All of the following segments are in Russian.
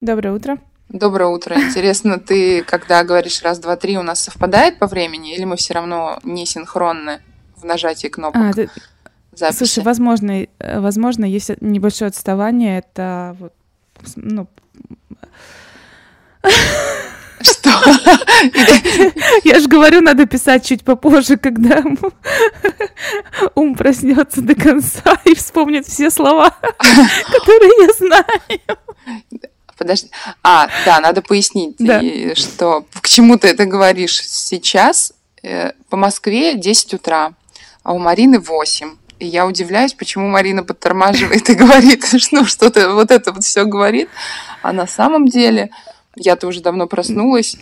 Доброе утро. Доброе утро. Интересно, ты, когда говоришь раз, два, три, у нас совпадает по времени, или мы все равно не синхронны в нажатии кнопок а, ты... записи? Слушай, возможно, э, возможно, есть небольшое отставание. Это вот, ну... Что? Я же говорю, надо писать чуть попозже, когда ум проснется до конца и вспомнит все слова, которые я знаю. Подожди. А, да, надо пояснить, да. что к чему ты это говоришь сейчас. Э, по Москве 10 утра, а у Марины 8. И я удивляюсь, почему Марина подтормаживает и говорит, ну, что-то вот это вот все говорит. А на самом деле я-то уже давно проснулась.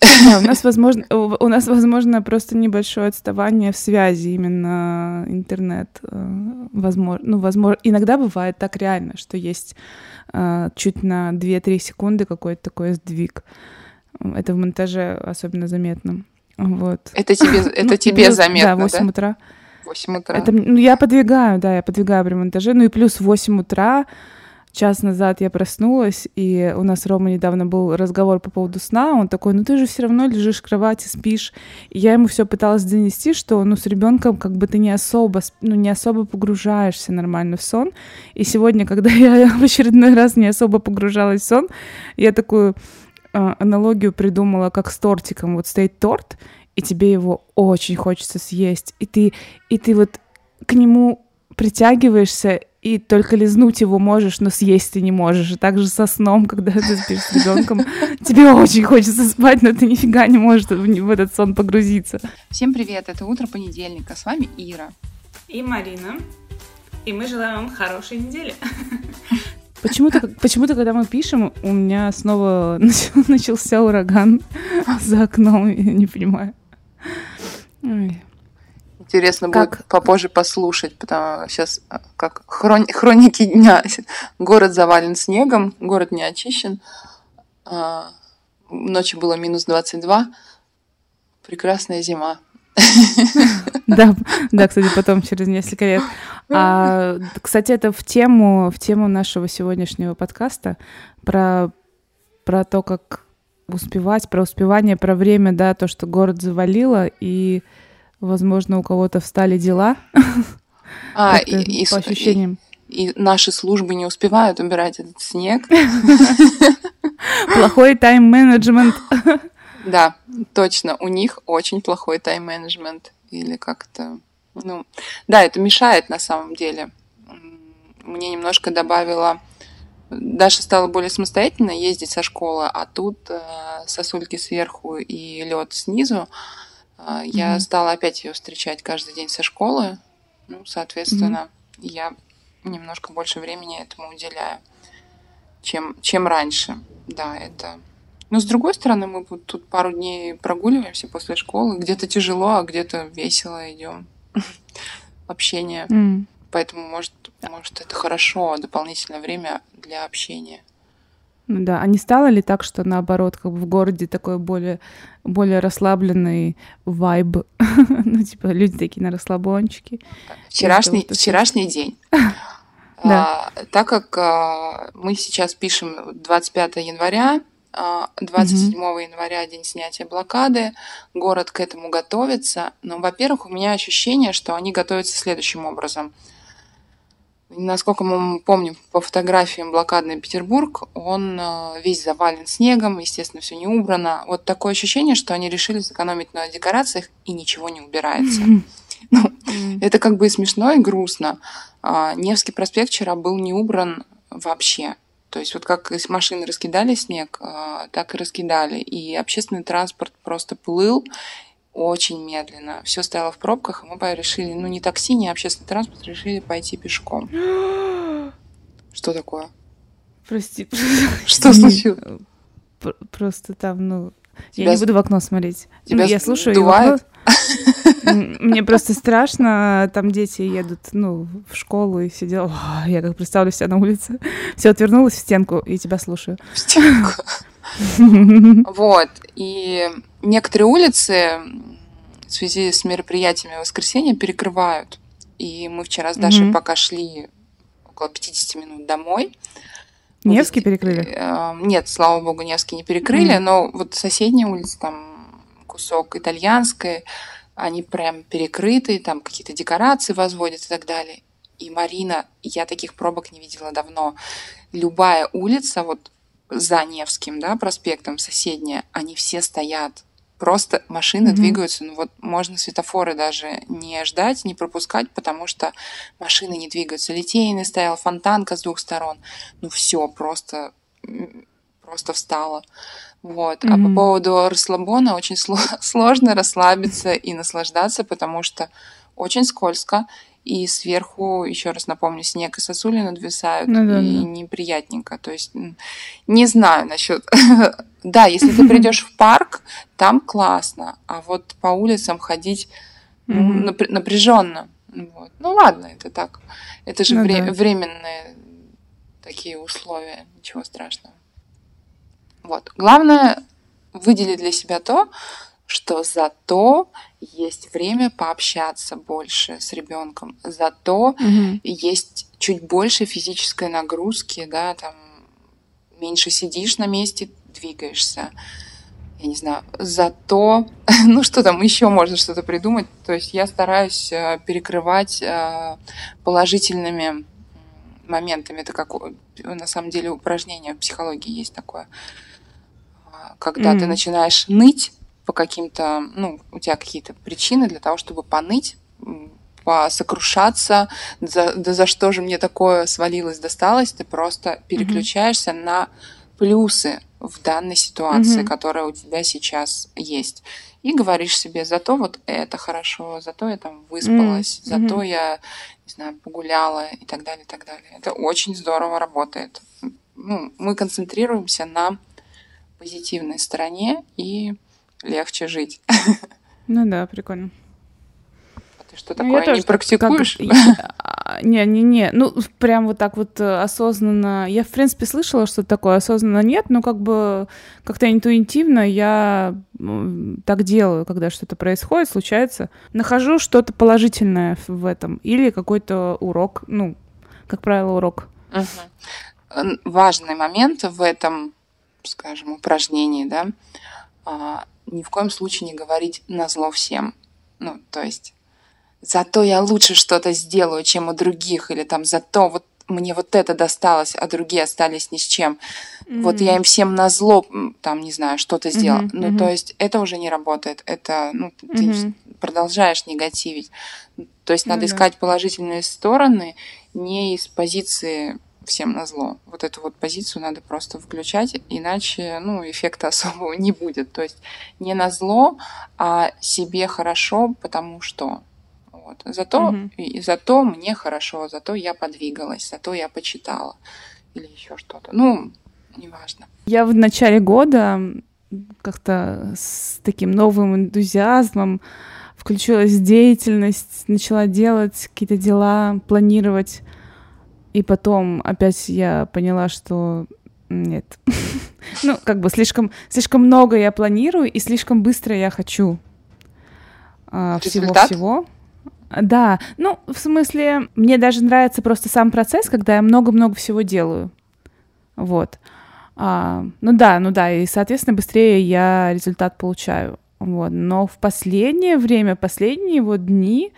Да, у нас возможно, у нас возможно просто небольшое отставание в связи именно интернет, э, возможно, ну возможно, иногда бывает так реально, что есть чуть на 2-3 секунды какой-то такой сдвиг. Это в монтаже особенно заметно. Вот. Это тебе, это ну, тебе плюс, заметно, да? 8 да? утра. 8 утра. Это, ну, я подвигаю, да, я подвигаю при монтаже. Ну и плюс 8 утра час назад я проснулась, и у нас Рома недавно был разговор по поводу сна. Он такой, ну ты же все равно лежишь в кровати, спишь. И я ему все пыталась донести, что ну с ребенком как бы ты не особо, ну не особо погружаешься нормально в сон. И сегодня, когда я в очередной раз не особо погружалась в сон, я такую э, аналогию придумала, как с тортиком. Вот стоит торт, и тебе его очень хочется съесть, и ты, и ты вот к нему притягиваешься, и только лизнуть его можешь, но съесть ты не можешь. И также со сном, когда ты спишь с ребенком, тебе очень хочется спать, но ты нифига не можешь в этот сон погрузиться. Всем привет, это утро понедельника, с вами Ира. И Марина. И мы желаем вам хорошей недели. Почему-то, почему-то, когда мы пишем, у меня снова начался ураган за окном, я не понимаю. Ой. Интересно как... будет попозже послушать, потому что сейчас а, как хрон... хроники дня. Город завален снегом, город не очищен. А, ночью было минус 22. Прекрасная зима. Да, да, кстати, потом через несколько лет. А, кстати, это в тему, в тему нашего сегодняшнего подкаста про, про то, как успевать, про успевание, про время, да, то, что город завалило, и Возможно, у кого-то встали дела. А, и, и, по ощущениям. И, и наши службы не успевают убирать этот снег. Плохой тайм-менеджмент. Да, точно. У них очень плохой тайм-менеджмент. Или как-то... Ну, да, это мешает на самом деле. Мне немножко добавило... Даша стала более самостоятельно ездить со школы, а тут э, сосульки сверху и лед снизу. А, я mm-hmm. стала опять ее встречать каждый день со школы. Ну, соответственно, mm-hmm. я немножко больше времени этому уделяю, чем, чем раньше. Да, это... Но с другой стороны, мы вот тут пару дней прогуливаемся после школы. Где-то тяжело, а где-то весело идем. Общение. Mm. Поэтому, может, может, это хорошо, дополнительное время для общения. Ну да, а не стало ли так, что наоборот, как бы в городе такой более, более расслабленный вайб? ну, типа, люди такие на расслабончике. Вчерашний, вчерашний день. Да. А, так как а, мы сейчас пишем 25 января, 27 а, января день снятия блокады, город к этому готовится. Но, во-первых, у меня ощущение, что они готовятся следующим образом – Насколько мы помним по фотографиям блокадный Петербург, он э, весь завален снегом, естественно, все не убрано. Вот такое ощущение, что они решили сэкономить на декорациях и ничего не убирается. Ну, это как бы и смешно, и грустно. А, Невский проспект вчера был не убран вообще. То есть вот как машины раскидали снег, а, так и раскидали. И общественный транспорт просто плыл, очень медленно. Все стояло в пробках, и мы решили, ну не такси, не общественный транспорт, решили пойти пешком. Что такое? Прости. Что случилось? Просто там, ну, я не буду в окно смотреть. Ну, я слушаю дувает? Мне просто страшно, там дети едут, ну, в школу и все дела. Я как представлю себя на улице. Все, отвернулась в стенку и тебя слушаю. В стенку. Вот. И некоторые улицы в связи с мероприятиями воскресенья перекрывают. И мы вчера с Дашей пока шли около 50 минут домой, Невский перекрыли? Э, нет, слава богу, Невский не перекрыли, но вот соседняя улица, там кусок итальянской, они прям перекрыты, там какие-то декорации возводят и так далее. И Марина, я таких пробок не видела давно. Любая улица, вот за Невским, да, проспектом соседняя, они все стоят. Просто машины mm-hmm. двигаются, ну вот можно светофоры даже не ждать, не пропускать, потому что машины не двигаются. Литейный стоял, фонтанка с двух сторон. Ну все, просто, просто встала. Вот. Mm-hmm. А по поводу расслабона очень сложно расслабиться и наслаждаться, потому что очень скользко, и сверху, еще раз напомню, снег и сосули надвисают, ну, да, и да. неприятненько. То есть не знаю насчет. да, если ты придешь в парк, там классно, а вот по улицам ходить ну, напряженно. Вот. Ну ладно, это так. Это же ну, вре- да. временные такие условия, ничего страшного. Вот. Главное выделить для себя то, что зато есть время пообщаться больше с ребенком, зато угу. есть чуть больше физической нагрузки, да, там меньше сидишь на месте, двигаешься. Я не знаю, зато, ну что там еще можно что-то придумать. То есть я стараюсь э, перекрывать э, положительными моментами. Это как на самом деле упражнение в психологии есть такое. А, когда mm-hmm. ты начинаешь ныть, по каким-то, ну, у тебя какие-то причины для того, чтобы поныть, посокрушаться, за, да за что же мне такое свалилось, досталось, ты просто переключаешься mm-hmm. на плюсы в данной ситуации, mm-hmm. которая у тебя сейчас есть. И говоришь себе, зато вот это хорошо, зато я там выспалась, mm-hmm. зато я, не знаю, погуляла и так далее, и так далее. Это очень здорово работает. Ну, мы концентрируемся на позитивной стороне и легче жить. Ну да, прикольно. А ты что ну, такое, не практикуешь? Не-не-не, ну прям вот так вот э, осознанно. Я, в принципе, слышала, что такое осознанно нет, но как бы как-то интуитивно я так делаю, когда что-то происходит, случается. Нахожу что-то положительное в этом или какой-то урок, ну, как правило, урок. Угу. Важный момент в этом, скажем, упражнении, да, а, ни в коем случае не говорить на зло всем. Ну, то есть, зато я лучше что-то сделаю, чем у других, или там зато вот мне вот это досталось, а другие остались ни с чем. Mm-hmm. Вот я им всем на зло, там, не знаю, что-то сделал. Mm-hmm. Ну, то есть это уже не работает. Это, ну, ты mm-hmm. продолжаешь негативить. То есть надо mm-hmm. искать положительные стороны не из позиции всем на зло. Вот эту вот позицию надо просто включать, иначе ну, эффекта особого не будет. То есть не на зло, а себе хорошо, потому что. Вот. Зато, угу. и, зато мне хорошо, зато я подвигалась, зато я почитала или еще что-то. Ну, неважно. Я в начале года как-то с таким новым энтузиазмом включилась в деятельность, начала делать какие-то дела, планировать и потом опять я поняла, что нет. ну, как бы слишком, слишком много я планирую, и слишком быстро я хочу а, всего-всего. Да, ну, в смысле, мне даже нравится просто сам процесс, когда я много-много всего делаю. Вот. А, ну да, ну да, и, соответственно, быстрее я результат получаю. Вот. Но в последнее время, последние вот дни,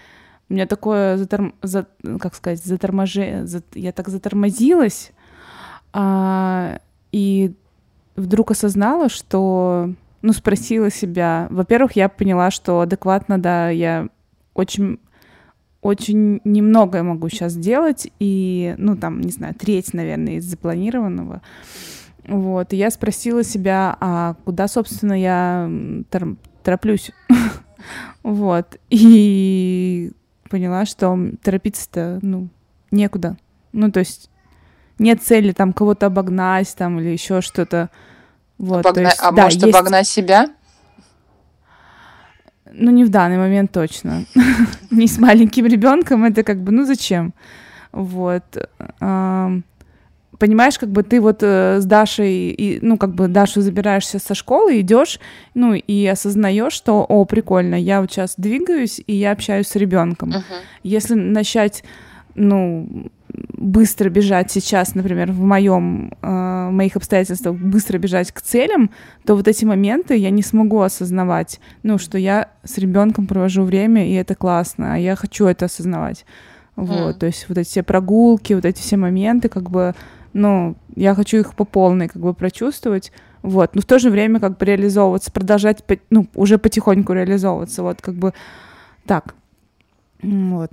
у меня такое, заторм... за... как сказать, заторможение, за... я так затормозилась, а... и вдруг осознала, что, ну, спросила себя, во-первых, я поняла, что адекватно, да, я очень очень немного могу сейчас делать, и, ну, там, не знаю, треть, наверное, из запланированного. Вот, и я спросила себя, а куда, собственно, я тороплюсь? вот, и поняла, что торопиться-то, ну, некуда. Ну, то есть нет цели там кого-то обогнать там или еще что-то. Вот, Обогна... есть, а да, может есть... обогнать себя? Ну, не в данный момент точно. не с маленьким ребенком, это как бы, ну зачем? Вот понимаешь, как бы ты вот э, с Дашей, и, ну, как бы Дашу забираешься со школы, идешь, ну, и осознаешь, что, о, прикольно, я вот сейчас двигаюсь, и я общаюсь с ребенком. Uh-huh. Если начать, ну, быстро бежать сейчас, например, в моем, э, моих обстоятельствах, быстро бежать к целям, то вот эти моменты я не смогу осознавать, ну, что я с ребенком провожу время, и это классно, а я хочу это осознавать. Вот, mm. то есть вот эти все прогулки, вот эти все моменты, как бы, ну, я хочу их по полной, как бы, прочувствовать, вот, но в то же время, как бы, реализовываться, продолжать, ну, уже потихоньку реализовываться, вот, как бы, так, вот.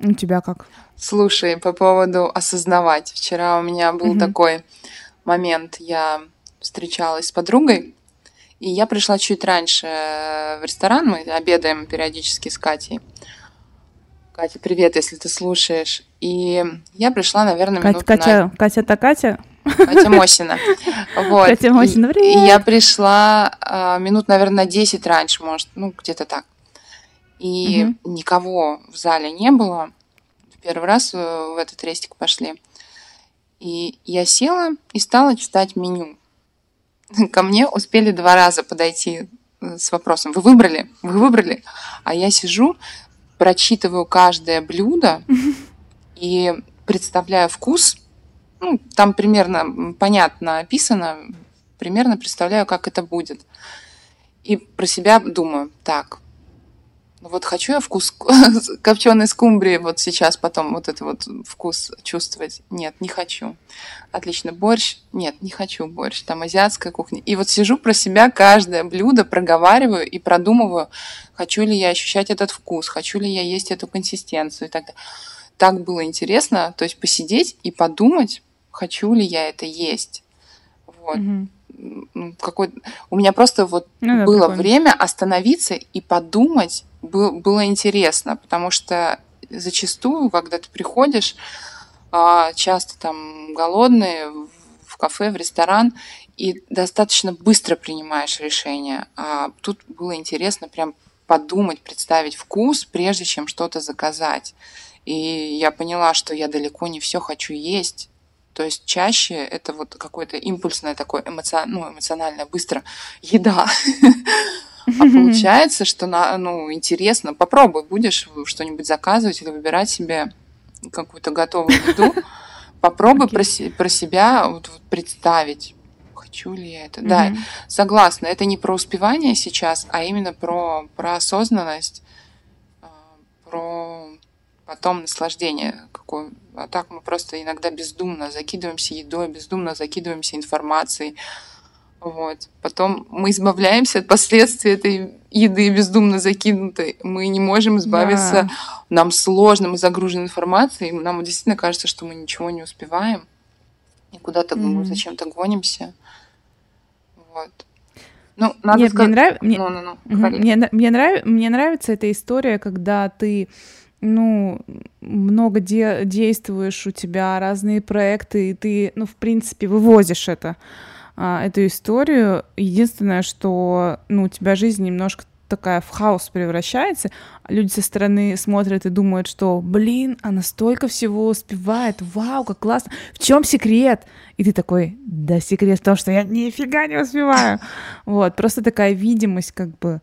У тебя как? Слушай, по поводу осознавать. Вчера у меня был угу. такой момент. Я встречалась с подругой, и я пришла чуть раньше в ресторан. Мы обедаем периодически с Катей. Катя, привет, если ты слушаешь. И я пришла, наверное, Катя, Катя, на... Катя, это Катя? Катя Мосина. Вот. Катя Мосина, привет. И я пришла а, минут, наверное, 10 раньше, может, ну, где-то так и угу. никого в зале не было. Первый раз э, в этот рестик пошли. И я села и стала читать меню. Ко мне успели два раза подойти э, с вопросом «Вы выбрали? Вы выбрали?» А я сижу, прочитываю каждое блюдо и представляю вкус. Ну, там примерно понятно описано, примерно представляю, как это будет. И про себя думаю, так, вот хочу я вкус копченой скумбрии вот сейчас потом вот этот вот вкус чувствовать. Нет, не хочу. Отлично. Борщ? Нет, не хочу борщ. Там азиатская кухня. И вот сижу про себя каждое блюдо, проговариваю и продумываю, хочу ли я ощущать этот вкус, хочу ли я есть эту консистенцию и так далее. Так было интересно, то есть посидеть и подумать, хочу ли я это есть. Вот. Mm-hmm какой у меня просто вот ну, да, было прикольно. время остановиться и подумать был, было интересно, потому что зачастую, когда ты приходишь, а, часто там голодный в кафе, в ресторан, и достаточно быстро принимаешь решение. А тут было интересно прям подумать, представить вкус, прежде чем что-то заказать. И я поняла, что я далеко не все хочу есть. То есть чаще это вот какое-то импульсное такое эмоцион... ну, эмоциональное быстро еда. А получается, что на, ну, интересно, попробуй, будешь что-нибудь заказывать или выбирать себе какую-то готовую еду, попробуй okay. про, про себя вот, вот, представить, хочу ли я это. Mm-hmm. Да, согласна, это не про успевание сейчас, а именно про, про осознанность, а, про потом наслаждение какое. А так мы просто иногда бездумно закидываемся едой, бездумно закидываемся информацией, вот. Потом мы избавляемся от последствий этой еды бездумно закинутой. Мы не можем избавиться. Да. Нам сложно, мы загружены информацией. Нам действительно кажется, что мы ничего не успеваем. И куда-то mm-hmm. зачем-то гонимся. Вот. Ну, надо Нет, сказать... мне, нрав... мне... Ну, ну, ну, мне, мне, нрав... мне нравится эта история, когда ты ну, много де- действуешь, у тебя разные проекты, и ты, ну, в принципе, вывозишь это а, эту историю. Единственное, что ну, у тебя жизнь немножко такая в хаос превращается, люди со стороны смотрят и думают, что, блин, она столько всего успевает, вау, как классно, в чем секрет? И ты такой, да, секрет в том, что я нифига не успеваю. Вот, просто такая видимость, как бы,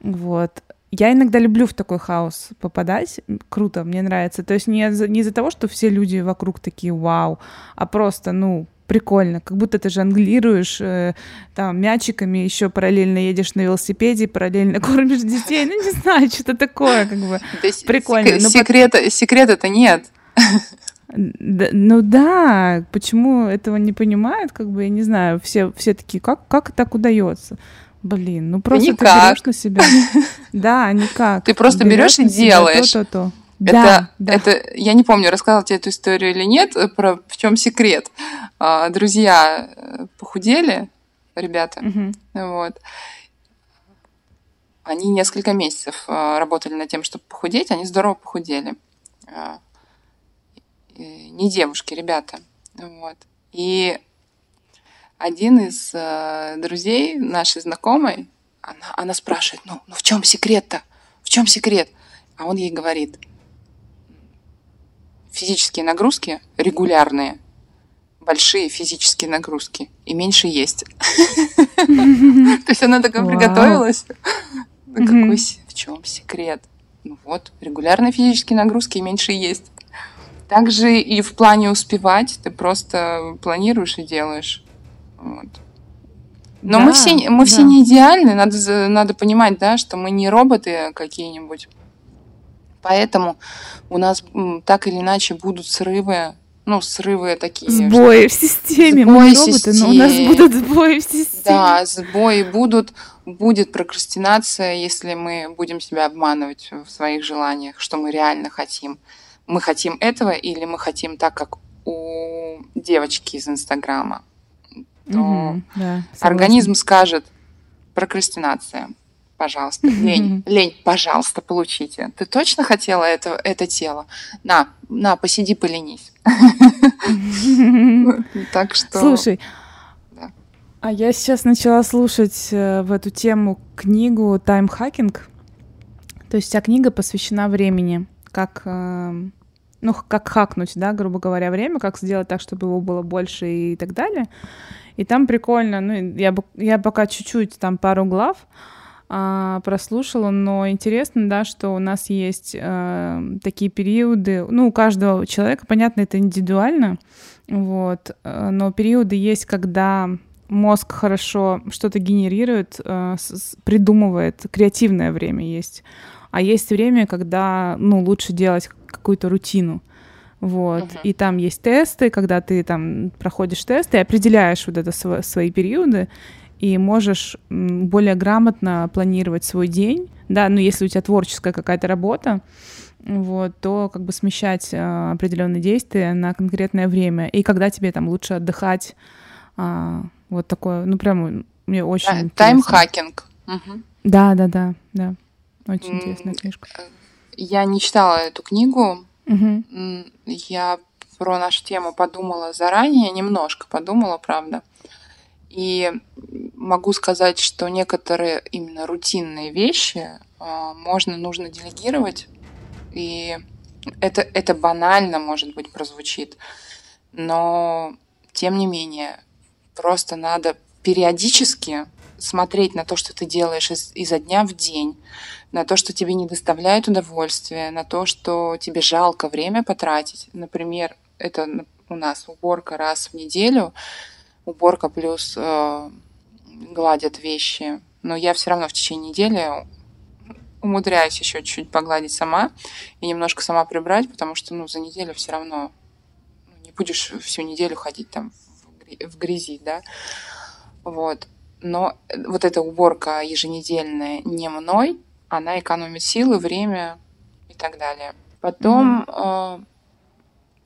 вот. Я иногда люблю в такой хаос попадать, круто, мне нравится. То есть не, не из-за того, что все люди вокруг такие вау, а просто, ну, прикольно, как будто ты жонглируешь э, там мячиками, еще параллельно едешь на велосипеде, параллельно кормишь детей, ну не знаю, что-то такое, как бы да прикольно. Сек- секрета, под... секрета-то нет. Да, ну да, почему этого не понимают, как бы я не знаю, все все такие, как как так удается? Блин, ну просто никак. ты берешь на себя. Да, никак. Ты просто берешь и делаешь. То-то-то. Это, да, да. это, я не помню, рассказала тебе эту историю или нет, про в чем секрет. А, друзья э, похудели, ребята, угу. вот. Они несколько месяцев э, работали над тем, чтобы похудеть, они здорово похудели. А, не девушки, ребята. Вот. И один из друзей нашей знакомой, она, она спрашивает, ну, ну в чем секрет-то? В чем секрет? А он ей говорит, физические нагрузки регулярные, большие физические нагрузки и меньше есть. То есть она такая приготовилась. Какой в чем секрет? Ну вот, регулярные физические нагрузки и меньше есть. Также и в плане успевать ты просто планируешь и делаешь. Вот. Но да, мы все, мы да. все не идеальны, надо, надо понимать, да, что мы не роботы какие-нибудь. Поэтому у нас так или иначе будут срывы, ну, срывы такие. Сбои в системе. Сбои мы роботы, системе. но у нас будут сбои в системе. Да, сбои будут. Будет прокрастинация, если мы будем себя обманывать в своих желаниях, что мы реально хотим. Мы хотим этого или мы хотим так, как у девочки из Инстаграма то угу, да, организм скажет прокрастинация. Пожалуйста, лень, лень, пожалуйста, получите. Ты точно хотела это, это тело? На, на, посиди, поленись. Так что... Слушай, а я сейчас начала слушать э, в эту тему книгу «Таймхакинг». То есть вся книга посвящена времени, как, э, ну, как хакнуть, да, грубо говоря, время, как сделать так, чтобы его было больше и так далее. И там прикольно, ну, я, я пока чуть-чуть, там пару глав а, прослушала, но интересно, да, что у нас есть а, такие периоды, ну, у каждого человека, понятно, это индивидуально, вот, э, но периоды есть, когда мозг хорошо что-то генерирует, а, придумывает, креативное время есть, а есть время, когда, ну, лучше делать какую-то рутину. Вот. Uh-huh. И там есть тесты, когда ты там проходишь тесты и определяешь вот это св- свои периоды, и можешь более грамотно планировать свой день. Да, ну если у тебя творческая какая-то работа, вот, то как бы смещать э, определенные действия на конкретное время. И когда тебе там лучше отдыхать. Э, вот такое, ну прям мне очень Таймхакинг. Угу. Да, да, да, да. Очень интересная книжка. Я не читала эту книгу, Угу. Я про нашу тему подумала заранее, немножко подумала, правда. И могу сказать, что некоторые именно рутинные вещи э, можно, нужно делегировать. И это, это банально, может быть, прозвучит. Но, тем не менее, просто надо периодически смотреть на то, что ты делаешь из, изо дня в день, на то, что тебе не доставляет удовольствия, на то, что тебе жалко время потратить. Например, это у нас уборка раз в неделю, уборка плюс э, гладят вещи. Но я все равно в течение недели умудряюсь еще чуть-чуть погладить сама и немножко сама прибрать, потому что ну, за неделю все равно ну, не будешь всю неделю ходить там в грязи, да. Вот. Но вот эта уборка еженедельная не мной, она экономит силы, время и так далее. Потом, mm-hmm.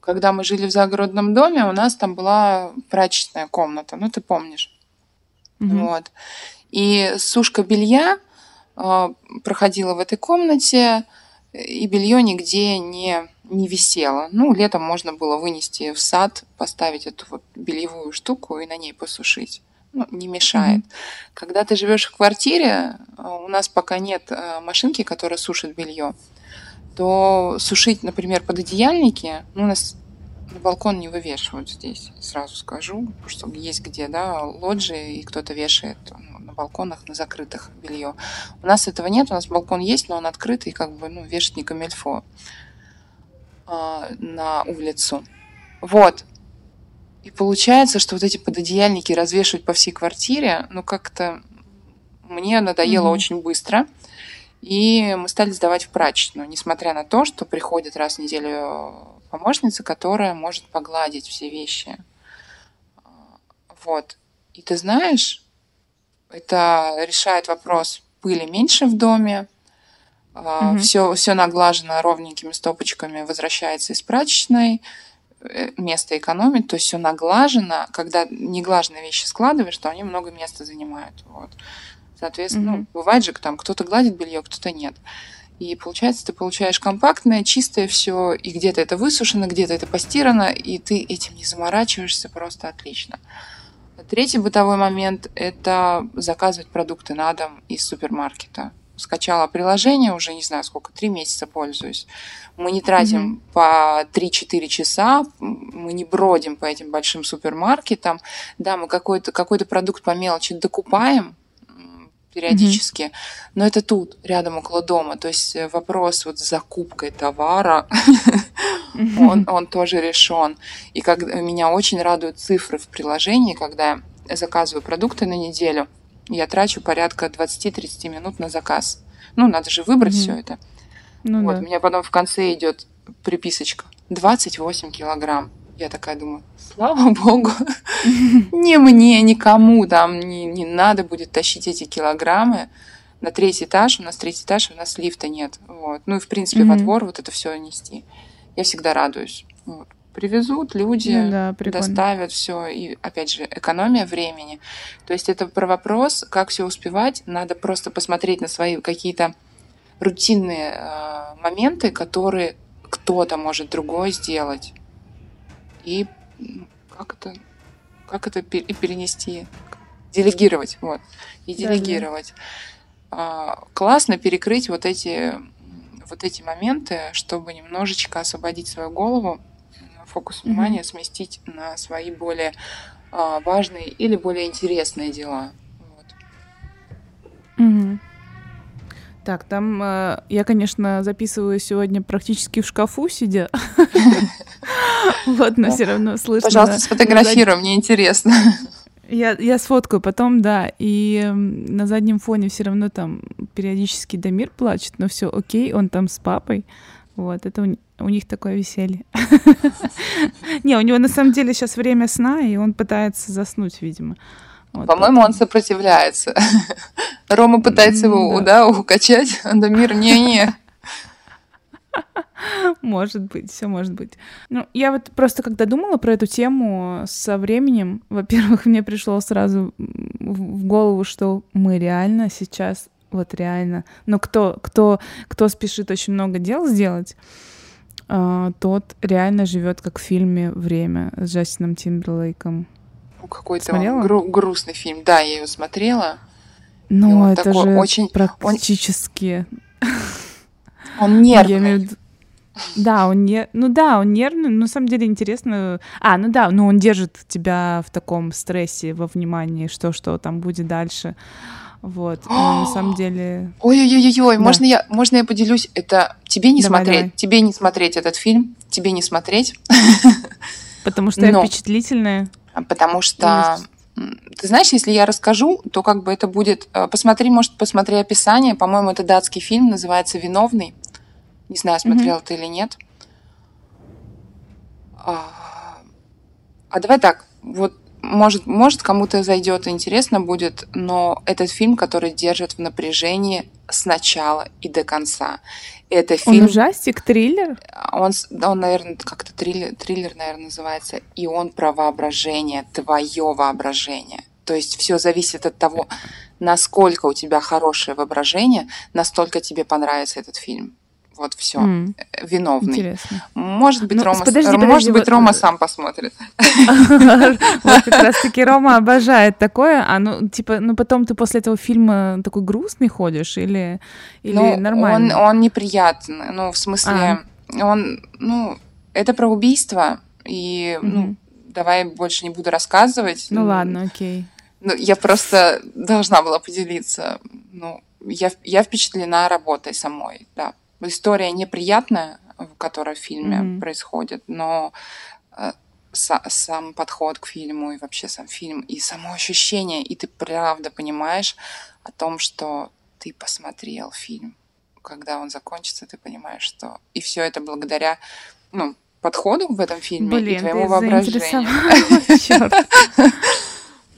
когда мы жили в загородном доме, у нас там была прачечная комната, ну ты помнишь. Mm-hmm. Вот. И сушка белья э, проходила в этой комнате, и белье нигде не, не висело. Ну, летом можно было вынести в сад, поставить эту вот бельевую штуку и на ней посушить ну, не мешает. Mm-hmm. Когда ты живешь в квартире, э, у нас пока нет э, машинки, которая сушит белье, то сушить, например, пододеяльники, ну, у нас на балкон не вывешивают здесь, сразу скажу, что есть где, да, лоджии, и кто-то вешает ну, на балконах, на закрытых белье. У нас этого нет, у нас балкон есть, но он открытый, как бы, ну, вешать не камельфо а, на улицу. Вот. И получается, что вот эти пододеяльники развешивать по всей квартире, ну как-то мне надоело mm-hmm. очень быстро. И мы стали сдавать в прачечную, несмотря на то, что приходит раз в неделю помощница, которая может погладить все вещи. Вот. И ты знаешь, это решает вопрос пыли меньше в доме, mm-hmm. все, все наглажено ровненькими стопочками, возвращается из прачечной, место экономить, то есть все наглажено. Когда неглаженные вещи складываешь, то они много места занимают. Вот. Соответственно, mm-hmm. ну, бывает же, там кто-то гладит белье, кто-то нет. И получается, ты получаешь компактное, чистое все, и где-то это высушено, где-то это постирано, и ты этим не заморачиваешься, просто отлично. Третий бытовой момент – это заказывать продукты на дом из супермаркета скачала приложение, уже не знаю сколько, три месяца пользуюсь. Мы не тратим mm-hmm. по 3-4 часа, мы не бродим по этим большим супермаркетам. Да, мы какой-то какой продукт по мелочи докупаем, периодически. Mm-hmm. Но это тут, рядом около дома. То есть э, вопрос вот с закупкой товара, mm-hmm. он, он тоже решен. И как, меня очень радуют цифры в приложении, когда я заказываю продукты на неделю, я трачу порядка 20-30 минут на заказ. Ну, надо же выбрать mm-hmm. все это. Ну, вот, да. у меня потом в конце идет приписочка. 28 килограмм. Я такая думаю, слава богу, не мне, никому там не, не надо будет тащить эти килограммы на третий этаж. У нас третий этаж, у нас лифта нет. Вот. Ну и, в принципе, во двор вот это все нести. Я всегда радуюсь. Вот. Привезут люди, ну, да, доставят все. И, опять же, экономия времени. То есть это про вопрос, как все успевать. Надо просто посмотреть на свои какие-то рутинные э, моменты, которые кто-то может другой сделать. И как это, как это перенести? Делегировать, вот. И делегировать. Да, да. Классно перекрыть вот эти, вот эти моменты, чтобы немножечко освободить свою голову, фокус внимания mm-hmm. сместить на свои более а, важные или более интересные дела. Вот. Mm-hmm. Так, там э, я, конечно, записываю сегодня практически в шкафу сидя. Вот, но все равно слышно. Пожалуйста, сфотографируй, мне интересно. Я, я сфоткаю потом, да, и на заднем фоне все равно там периодически Дамир плачет, но все окей, он там с папой. Вот, это у, них такое веселье. Не, у него на самом деле сейчас время сна, и он пытается заснуть, видимо. Вот По-моему, он сопротивляется. Рома пытается его, да, укачать, а Дамир не-не. Может быть, все может быть. Ну, я вот просто когда думала про эту тему со временем, во-первых, мне пришло сразу в голову, что мы реально сейчас, вот реально, но кто, кто, кто спешит очень много дел сделать, тот реально живет как в фильме «Время» с Джастином Тимберлейком. Какой-то гру- грустный фильм. Да, я его смотрела. Ну, это такой же очень практически. Он нервный. Да, он не, ну да, он нервный, но на самом деле интересно. А, ну да, ну он держит тебя в таком стрессе, во внимании, что что там будет дальше. Вот, но на самом деле. Ой-ой-ой-ой, да. можно я, можно я поделюсь? Это тебе не давай, смотреть, давай. тебе не смотреть этот фильм, тебе не смотреть. Потому что я впечатлительная. Потому что ты знаешь, если я расскажу, то как бы это будет... Э, посмотри, может, посмотри описание. По-моему, это датский фильм, называется «Виновный». Не знаю, смотрел mm-hmm. ты или нет. А, а давай так, вот может, может кому-то зайдет интересно будет, но этот фильм, который держит в напряжении с начала и до конца. Это фильм... Он ужастик, триллер? Он, он наверное, как-то триллер, триллер, наверное, называется. И он про воображение, твое воображение. То есть все зависит от того, насколько у тебя хорошее воображение, настолько тебе понравится этот фильм. Вот все. Mm. Виновный. Интересно. Может быть, ну, Рома, подожди, подожди, может быть, Рома сам посмотрит. Вот как раз-таки Рома обожает такое. А ну, типа, ну потом ты после этого фильма такой грустный ходишь или, или ну, нормально? Он, он неприятный. Ну, в смысле, а. он, ну, это про убийство. И, ну, давай больше не буду рассказывать. Ну ладно, окей. Ну, я просто должна была поделиться. Ну, я, я впечатлена работой самой, да история неприятная, которая в фильме mm-hmm. происходит, но э, сам подход к фильму и вообще сам фильм и само ощущение, и ты правда понимаешь о том, что ты посмотрел фильм. Когда он закончится, ты понимаешь, что... И все это благодаря ну, подходу в этом фильме Блин, и твоему воображению.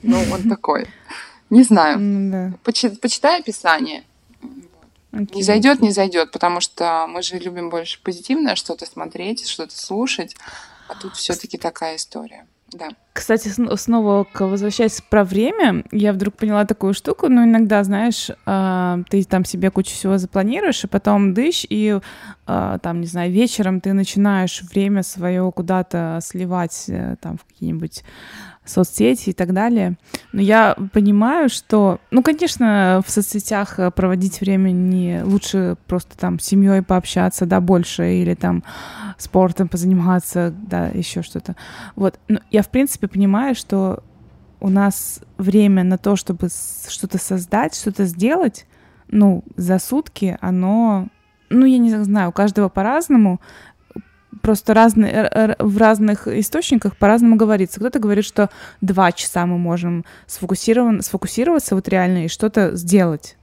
Ну, он такой. Не знаю. Почитай описание. Okay. Не зайдет, не зайдет, потому что мы же любим больше позитивное что-то смотреть, что-то слушать, а тут все-таки такая история. Да. Кстати, снова возвращаясь про время, я вдруг поняла такую штуку, ну, иногда, знаешь, а, ты там себе кучу всего запланируешь, и потом дышь, и а, там, не знаю, вечером ты начинаешь время свое куда-то сливать э, там в какие-нибудь соцсети и так далее. Но я понимаю, что, ну, конечно, в соцсетях э, проводить время не лучше просто там с семьей пообщаться, да, больше, или там спортом позаниматься, да, еще что-то. Вот. Но я, в принципе, понимаю, что у нас время на то, чтобы что-то создать, что-то сделать, ну, за сутки, оно, ну, я не знаю, у каждого по-разному, просто разные, в разных источниках по-разному говорится. Кто-то говорит, что два часа мы можем сфокусирован, сфокусироваться вот реально и что-то сделать,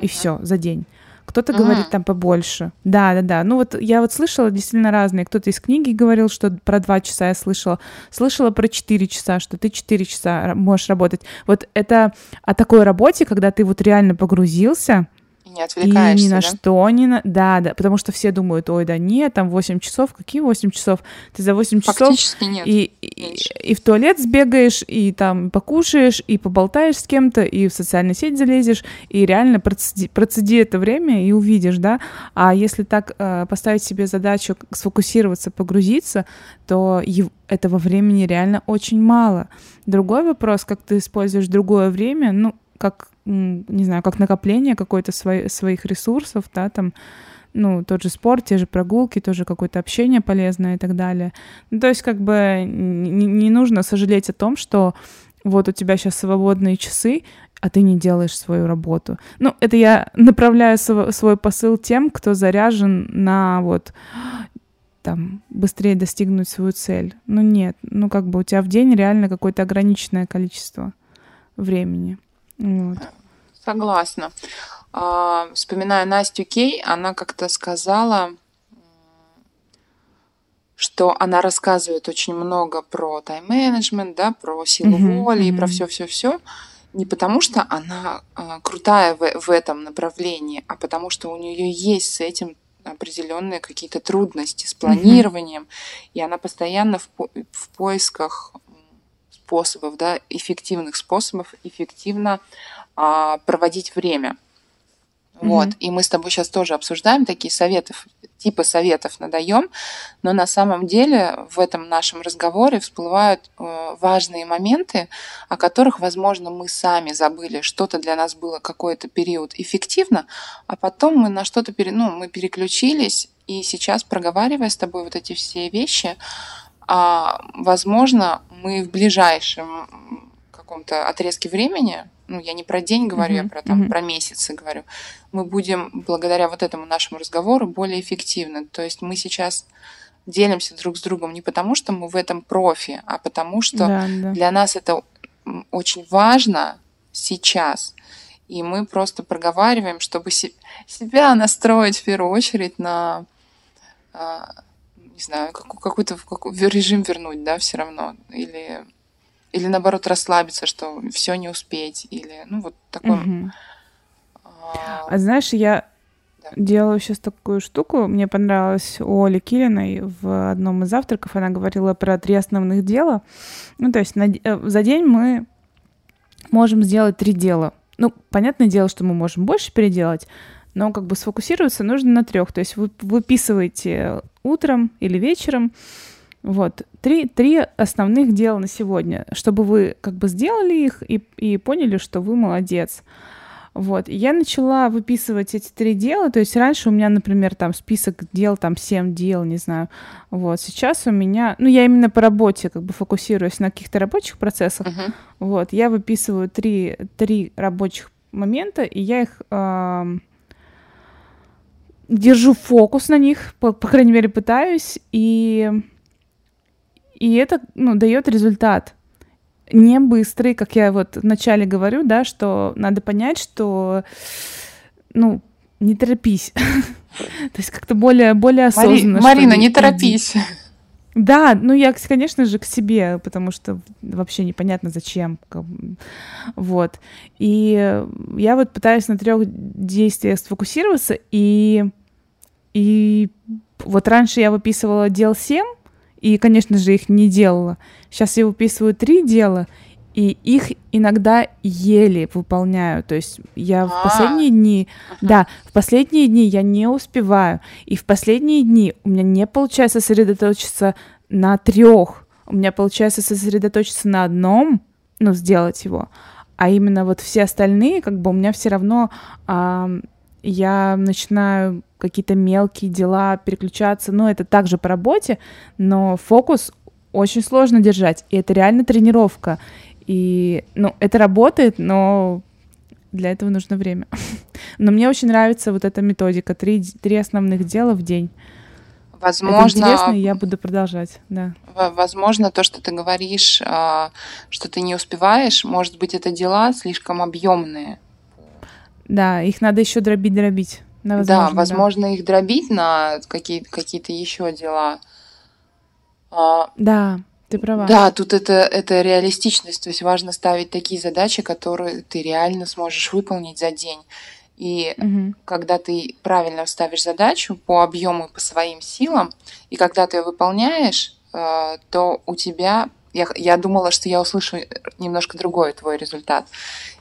и все за день. Кто-то ага. говорит там побольше. Да, да, да. Ну вот я вот слышала действительно разные. Кто-то из книги говорил, что про два часа я слышала. Слышала про четыре часа, что ты четыре часа можешь работать. Вот это о такой работе, когда ты вот реально погрузился, не отвлекаешься, И ни на да? что не на... Да, да, потому что все думают, ой, да нет, там 8 часов, какие 8 часов? Ты за 8 часов... нет. И, и, и в туалет сбегаешь, и там покушаешь, и поболтаешь с кем-то, и в социальную сеть залезешь, и реально процеди, процеди это время и увидишь, да? А если так э, поставить себе задачу сфокусироваться, погрузиться, то этого времени реально очень мало. Другой вопрос, как ты используешь другое время, ну, как не знаю, как накопление какой-то свой, своих ресурсов, да, там, ну, тот же спорт, те же прогулки, тоже какое-то общение полезное и так далее. Ну, то есть, как бы не, не нужно сожалеть о том, что вот у тебя сейчас свободные часы, а ты не делаешь свою работу. Ну, это я направляю свой, посыл тем, кто заряжен на вот там быстрее достигнуть свою цель. Ну нет, ну как бы у тебя в день реально какое-то ограниченное количество времени. Вот. Согласна. А, вспоминая Настю Кей, она как-то сказала, что она рассказывает очень много про тайм-менеджмент, да, про силу mm-hmm, воли mm-hmm. и про все-все-все. Не потому, что она а, крутая в, в этом направлении, а потому что у нее есть с этим определенные какие-то трудности с планированием, mm-hmm. и она постоянно в, по- в поисках способов, да, эффективных способов эффективно а, проводить время. Mm-hmm. Вот. И мы с тобой сейчас тоже обсуждаем такие советы, типа советов надаем, но на самом деле в этом нашем разговоре всплывают э, важные моменты, о которых, возможно, мы сами забыли, что-то для нас было какой-то период эффективно, а потом мы на что-то пере, ну, мы переключились, и сейчас, проговаривая с тобой вот эти все вещи, а, возможно, мы в ближайшем каком-то отрезке времени, ну, я не про день говорю, uh-huh, я про, там, uh-huh. про месяцы говорю, мы будем благодаря вот этому нашему разговору более эффективны. То есть мы сейчас делимся друг с другом не потому, что мы в этом профи, а потому что да, да. для нас это очень важно сейчас. И мы просто проговариваем, чтобы себя настроить в первую очередь на а, не знаю, какой-то какой режим вернуть, да, все равно. Или, или наоборот расслабиться, что все не успеть. Или, ну, вот такой. Угу. А... а знаешь, я да. делаю сейчас такую штуку. Мне понравилось у Оли Килиной в одном из завтраков. Она говорила про три основных дела. Ну, то есть на, э, за день мы можем сделать три дела. Ну, понятное дело, что мы можем больше переделать, но как бы сфокусироваться нужно на трех. То есть вы выписываете утром или вечером. Вот, три, три основных дела на сегодня, чтобы вы как бы сделали их и, и поняли, что вы молодец. Вот, и я начала выписывать эти три дела, то есть раньше у меня, например, там список дел, там семь дел, не знаю, вот, сейчас у меня, ну, я именно по работе как бы фокусируюсь на каких-то рабочих процессах, uh-huh. вот, я выписываю три, три рабочих момента, и я их э, держу фокус на них, по, по крайней мере, пытаюсь, и, и это ну, дает результат. Не быстрый, как я вот вначале говорю, да, что надо понять, что ну, не торопись. То есть как-то более, более осознанно. Марина, не торопись. Да, ну я, конечно же, к себе, потому что вообще непонятно зачем. Вот. И я вот пытаюсь на трех действиях сфокусироваться, и, и вот раньше я выписывала дел 7, и, конечно же, их не делала. Сейчас я выписываю три дела, и их иногда еле выполняю. То есть я в а. последние дни, да, в последние дни я не успеваю. И в последние дни у меня не получается сосредоточиться на трех. У меня получается сосредоточиться на одном, ну, сделать его. А именно вот все остальные, как бы у меня все равно а, я начинаю какие-то мелкие дела переключаться. Ну, это также по работе, но фокус очень сложно держать. И это реально тренировка. И, ну, это работает, но для этого нужно время. Но мне очень нравится вот эта методика. Три, три основных дела в день. Возможно, это интересно, и я буду продолжать, да. Возможно, то, что ты говоришь, а, что ты не успеваешь, может быть, это дела слишком объемные. Да, их надо еще дробить, дробить. Да, возможно, да, возможно да. их дробить на какие-то какие еще дела. А, да, ты права. Да, тут это, это реалистичность, то есть важно ставить такие задачи, которые ты реально сможешь выполнить за день. И угу. когда ты правильно ставишь задачу по объему, по своим силам, и когда ты ее выполняешь, э, то у тебя я, я думала, что я услышу немножко другой твой результат.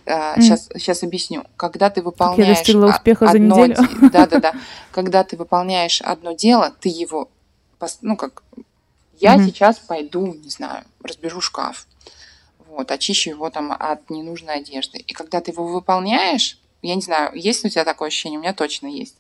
Mm. Сейчас, сейчас объясню. Когда ты выполняешь... я достигла успеха одно, за неделю. Да, да, да. Когда ты выполняешь одно дело, ты его... Ну, как... Я mm-hmm. сейчас пойду, не знаю, разберу шкаф. Вот, очищу его там от ненужной одежды. И когда ты его выполняешь, я не знаю, есть ли у тебя такое ощущение? У меня точно есть.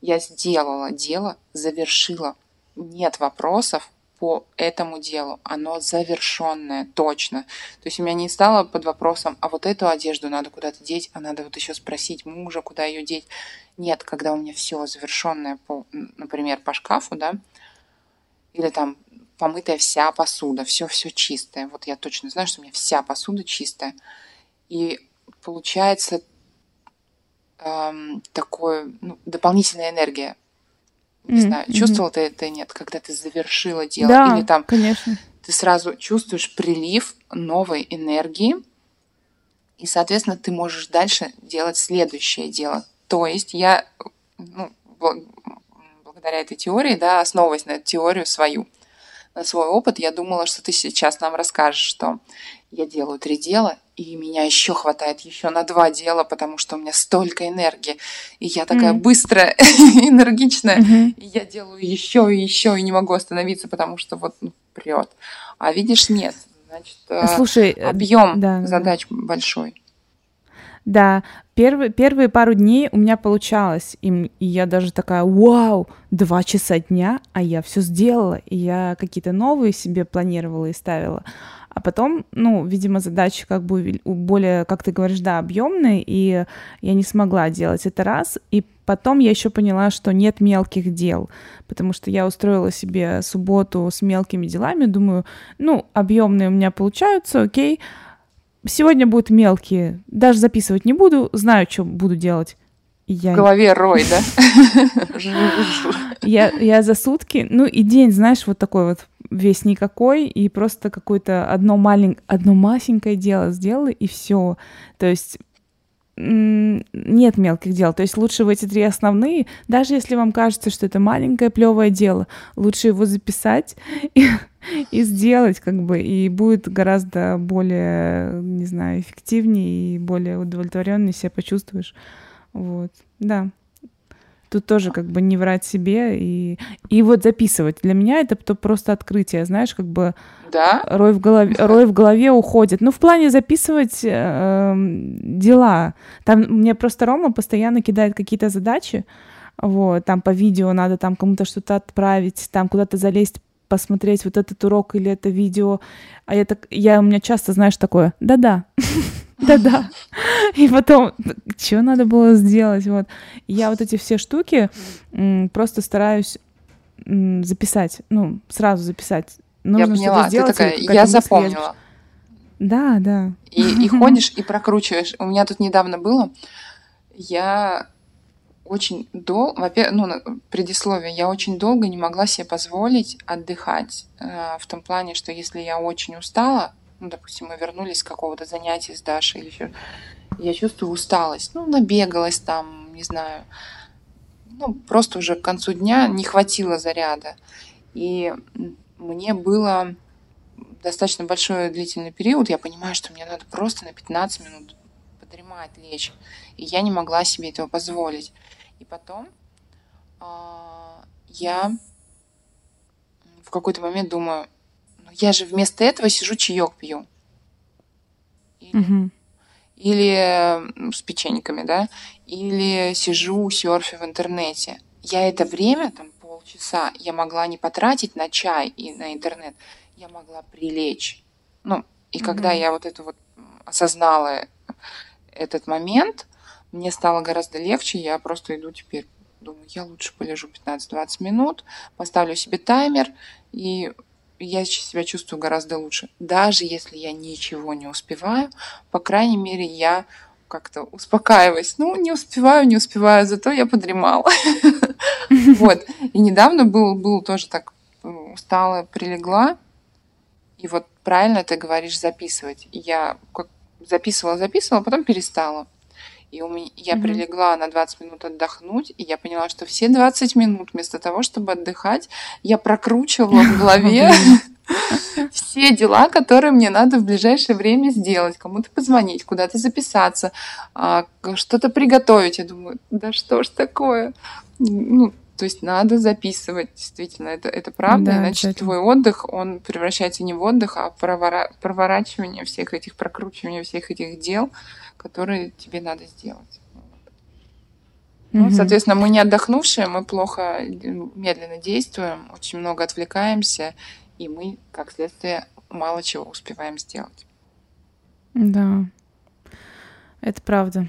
Я сделала дело, завершила. Нет вопросов, по этому делу. Оно завершенное, точно. То есть у меня не стало под вопросом, а вот эту одежду надо куда-то деть, а надо вот еще спросить мужа, куда ее деть. Нет, когда у меня все завершенное, по, например, по шкафу, да, или там помытая вся посуда, все-все чистое. Вот я точно знаю, что у меня вся посуда чистая. И получается эм, такое, ну, дополнительная энергия не mm-hmm. знаю, чувствовал ты это нет, когда ты завершила дело? Да, Или там конечно. ты сразу чувствуешь прилив новой энергии, и, соответственно, ты можешь дальше делать следующее дело. То есть я, ну, благодаря этой теории, да, основываясь на эту теорию свою, свой опыт, я думала, что ты сейчас нам расскажешь, что я делаю три дела, и меня еще хватает еще на два дела, потому что у меня столько энергии, и я такая mm. быстрая, энергичная, mm-hmm. и я делаю еще и еще, и не могу остановиться, потому что вот ну, прет. А видишь, нет. Значит, э, Слушай, э, объем да, задач да. большой. Да, первые, первые пару дней у меня получалось, и, и я даже такая, вау, два часа дня, а я все сделала, и я какие-то новые себе планировала и ставила. А потом, ну, видимо, задачи как бы более, как ты говоришь, да, объемные, и я не смогла делать это раз. И потом я еще поняла, что нет мелких дел, потому что я устроила себе субботу с мелкими делами, думаю, ну, объемные у меня получаются, окей. Сегодня будут мелкие, даже записывать не буду, знаю, что буду делать. Я... В голове рой, да? Я, я за сутки, ну и день, знаешь, вот такой вот весь никакой, и просто какое-то одно, малень... одно масенькое дело сделала, и все. То есть нет мелких дел. То есть лучше в эти три основные, даже если вам кажется, что это маленькое плевое дело, лучше его записать и, и сделать, как бы, и будет гораздо более, не знаю, эффективнее и более удовлетвореннее себя почувствуешь. Вот, да. Тут тоже как бы не врать себе и, и вот записывать. Для меня это то просто открытие, знаешь, как бы да? рой, в голове, рой в голове уходит. Ну, в плане записывать э, дела. Там мне просто Рома постоянно кидает какие-то задачи, вот, там по видео надо там кому-то что-то отправить, там куда-то залезть посмотреть вот этот урок или это видео. А я так, я у меня часто, знаешь, такое, да-да, да-да. И потом, что надо было сделать? Вот. Я вот эти все штуки просто стараюсь записать, ну, сразу записать. Нужно я поняла, сделать, ты такая, я запомнила. Да, да. И, и ходишь и прокручиваешь. У меня тут недавно было, я очень долго, во-первых, ну, предисловие, я очень долго не могла себе позволить отдыхать. Э, в том плане, что если я очень устала, ну, допустим, мы вернулись с какого-то занятия с Дашей или еще, я чувствую усталость, ну, набегалась там, не знаю, ну, просто уже к концу дня не хватило заряда. И мне было достаточно большой длительный период, я понимаю, что мне надо просто на 15 минут подремать, лечь. И я не могла себе этого позволить. И потом э, я в какой-то момент думаю, я же вместо этого сижу чаек пью. Или, угу. или с печеньками, да, или сижу серфи в интернете. Я это время, там полчаса, я могла не потратить на чай и на интернет, я могла прилечь. Ну, и угу. когда я вот эту вот осознала этот момент, мне стало гораздо легче, я просто иду теперь, думаю, я лучше полежу 15-20 минут, поставлю себе таймер, и я себя чувствую гораздо лучше. Даже если я ничего не успеваю, по крайней мере, я как-то успокаиваюсь. Ну, не успеваю, не успеваю, зато я подремала. Вот. И недавно был, был тоже так устала, прилегла. И вот правильно ты говоришь записывать. Я записывала, записывала, потом перестала. И у меня, я mm-hmm. прилегла на 20 минут отдохнуть, и я поняла, что все 20 минут вместо того, чтобы отдыхать, я прокручивала в голове все дела, которые мне надо в ближайшее время сделать. Кому-то позвонить, куда-то записаться, а, что-то приготовить. Я думаю, да что ж такое? Ну, то есть надо записывать, действительно, это, это правда, да, иначе твой отдых, он превращается не в отдых, а в провора... проворачивание всех этих, прокручивание всех этих дел, которые тебе надо сделать. Ну, соответственно, мы не отдохнувшие, мы плохо, медленно действуем, очень много отвлекаемся, и мы, как следствие, мало чего успеваем сделать. Да, это правда.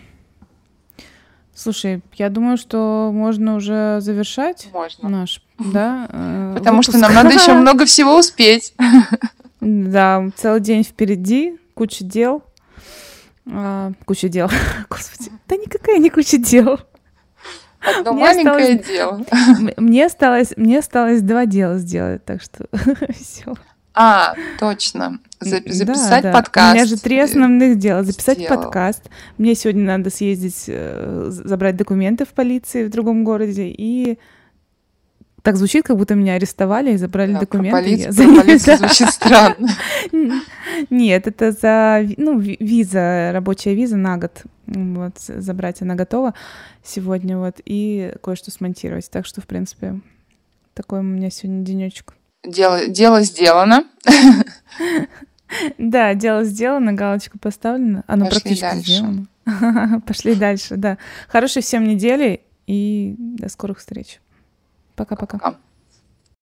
Слушай, я думаю, что можно уже завершать можно. наш, да? Э, Потому выпуск. что нам надо еще много всего успеть. Да, целый день впереди, куча дел. А, куча дел. Господи, да никакая не куча дел. Одно мне маленькое осталось, дело. Мне осталось, мне осталось два дела сделать, так что все. А, точно. Записать да, да. подкаст. У меня же три основных дела. Записать Сделал. подкаст. Мне сегодня надо съездить, э, забрать документы в полиции в другом городе и так звучит, как будто меня арестовали и забрали да, документы. Про полицию, за... про полицию звучит странно. Нет, это за ну, виза, рабочая виза на год. Вот, забрать она готова сегодня, вот, и кое-что смонтировать. Так что, в принципе, такой у меня сегодня денечек. Дело, дело сделано. Да, дело сделано, галочка поставлена. Оно Пошли практически дальше. сделано. Пошли дальше, да. Хорошей всем недели и до скорых встреч. Пока-пока.